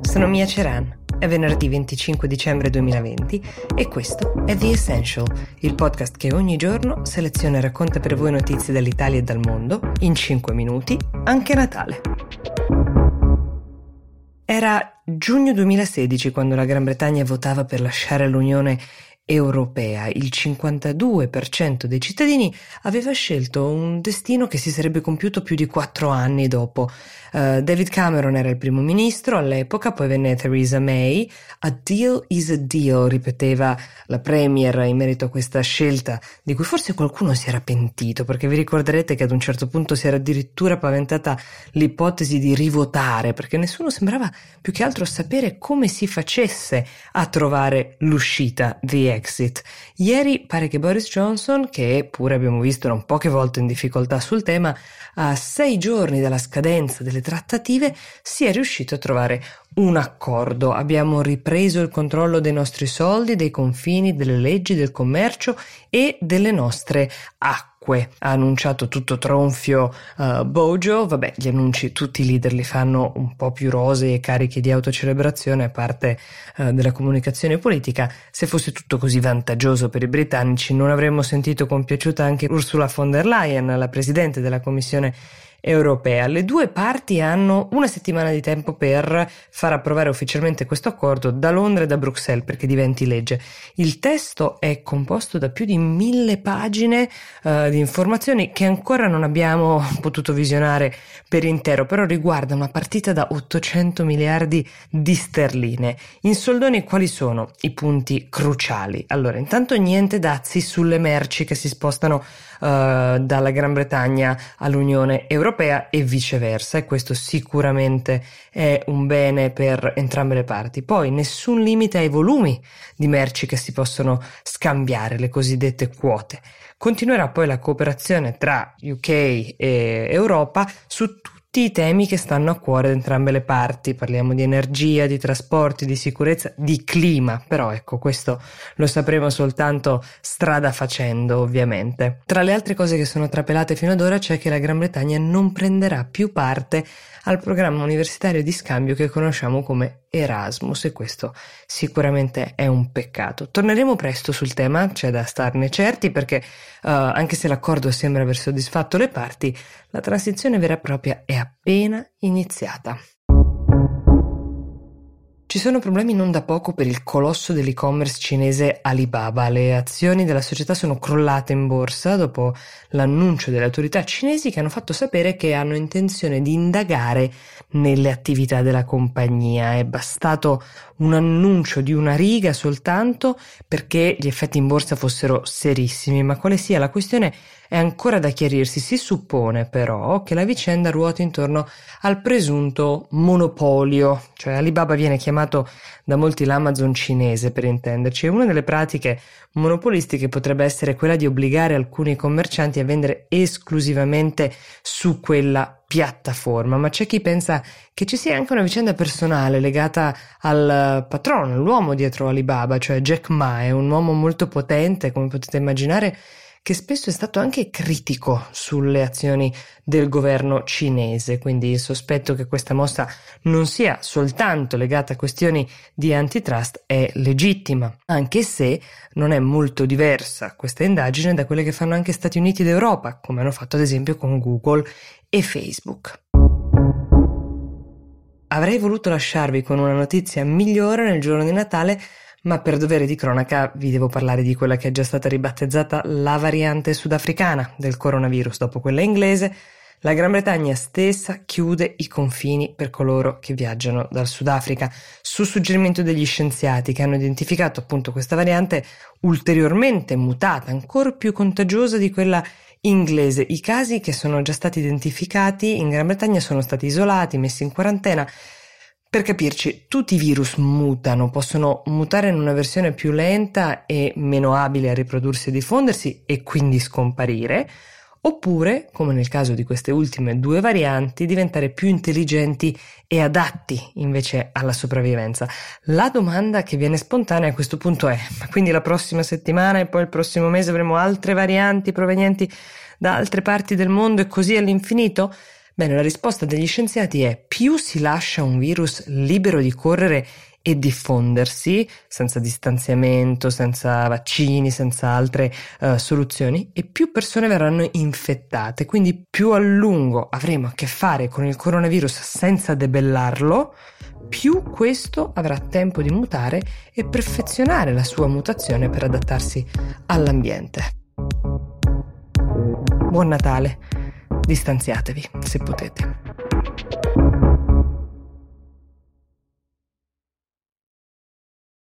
Sono Mia Ceran. È venerdì 25 dicembre 2020 e questo è The Essential, il podcast che ogni giorno seleziona e racconta per voi notizie dall'Italia e dal mondo in 5 minuti, anche Natale. Era giugno 2016 quando la Gran Bretagna votava per lasciare l'Unione europea, il 52% dei cittadini aveva scelto un destino che si sarebbe compiuto più di quattro anni dopo. Uh, David Cameron era il primo ministro all'epoca, poi venne Theresa May. A deal is a deal, ripeteva la Premier in merito a questa scelta, di cui forse qualcuno si era pentito, perché vi ricorderete che ad un certo punto si era addirittura paventata l'ipotesi di rivotare, perché nessuno sembrava più che altro sapere come si facesse a trovare l'uscita di Brexit. Ieri pare che Boris Johnson, che pure abbiamo visto non poche volte in difficoltà sul tema, a sei giorni dalla scadenza delle trattative sia riuscito a trovare un accordo. Abbiamo ripreso il controllo dei nostri soldi, dei confini, delle leggi, del commercio e delle nostre acque acque. Ha annunciato tutto tronfio uh, Bojo, vabbè gli annunci tutti i leader li fanno un po' più rosei e carichi di autocelebrazione a parte uh, della comunicazione politica. Se fosse tutto così vantaggioso per i britannici non avremmo sentito compiaciuta anche Ursula von der Leyen, la presidente della Commissione europea. Le due parti hanno una settimana di tempo per far approvare ufficialmente questo accordo da Londra e da Bruxelles perché diventi legge. Il testo è composto da più di mille pagine uh, di informazioni che ancora non abbiamo potuto visionare per intero, però riguarda una partita da 800 miliardi di sterline. In soldoni quali sono i punti cruciali? Allora, intanto niente dazi sulle merci che si spostano uh, dalla Gran Bretagna all'Unione Europea e viceversa e questo sicuramente è un bene per entrambe le parti. Poi nessun limite ai volumi di merci che si possono scambiare, le cosiddette quote. Continuerà poi la cooperazione tra UK e Europa su tutti tutti i temi che stanno a cuore ad entrambe le parti. Parliamo di energia, di trasporti, di sicurezza, di clima, però ecco, questo lo sapremo soltanto strada facendo, ovviamente. Tra le altre cose che sono trapelate fino ad ora c'è che la Gran Bretagna non prenderà più parte al programma universitario di scambio che conosciamo come Erasmus e questo sicuramente è un peccato. Torneremo presto sul tema, c'è da starne certi perché uh, anche se l'accordo sembra aver soddisfatto le parti, la transizione vera e propria è appena iniziata. Ci sono problemi non da poco per il colosso dell'e-commerce cinese Alibaba. Le azioni della società sono crollate in borsa dopo l'annuncio delle autorità cinesi che hanno fatto sapere che hanno intenzione di indagare nelle attività della compagnia. È bastato un annuncio di una riga soltanto perché gli effetti in borsa fossero serissimi, ma quale sia la questione è ancora da chiarirsi. Si suppone però che la vicenda ruoti intorno al presunto monopolio, cioè Alibaba viene chiamato da molti l'Amazon cinese per intenderci, e una delle pratiche monopolistiche potrebbe essere quella di obbligare alcuni commercianti a vendere esclusivamente su quella piattaforma, ma c'è chi pensa che ci sia anche una vicenda personale legata al patrono, l'uomo dietro Alibaba, cioè Jack Ma, è un uomo molto potente, come potete immaginare, che spesso è stato anche critico sulle azioni del governo cinese, quindi sospetto che questa mossa non sia soltanto legata a questioni di antitrust, è legittima, anche se non è molto diversa questa indagine da quelle che fanno anche Stati Uniti ed Europa, come hanno fatto ad esempio con Google e Facebook. Avrei voluto lasciarvi con una notizia migliore nel giorno di Natale, ma per dovere di cronaca vi devo parlare di quella che è già stata ribattezzata la variante sudafricana del coronavirus dopo quella inglese. La Gran Bretagna stessa chiude i confini per coloro che viaggiano dal Sudafrica, su suggerimento degli scienziati che hanno identificato appunto questa variante ulteriormente mutata, ancora più contagiosa di quella inglese. I casi che sono già stati identificati in Gran Bretagna sono stati isolati, messi in quarantena per capirci, tutti i virus mutano, possono mutare in una versione più lenta e meno abile a riprodursi e diffondersi e quindi scomparire, oppure, come nel caso di queste ultime due varianti, diventare più intelligenti e adatti invece alla sopravvivenza. La domanda che viene spontanea a questo punto è, ma quindi la prossima settimana e poi il prossimo mese avremo altre varianti provenienti da altre parti del mondo e così all'infinito? Bene, la risposta degli scienziati è più si lascia un virus libero di correre e diffondersi senza distanziamento, senza vaccini, senza altre uh, soluzioni e più persone verranno infettate, quindi più a lungo avremo a che fare con il coronavirus senza debellarlo, più questo avrà tempo di mutare e perfezionare la sua mutazione per adattarsi all'ambiente. Buon Natale, distanziatevi se potete.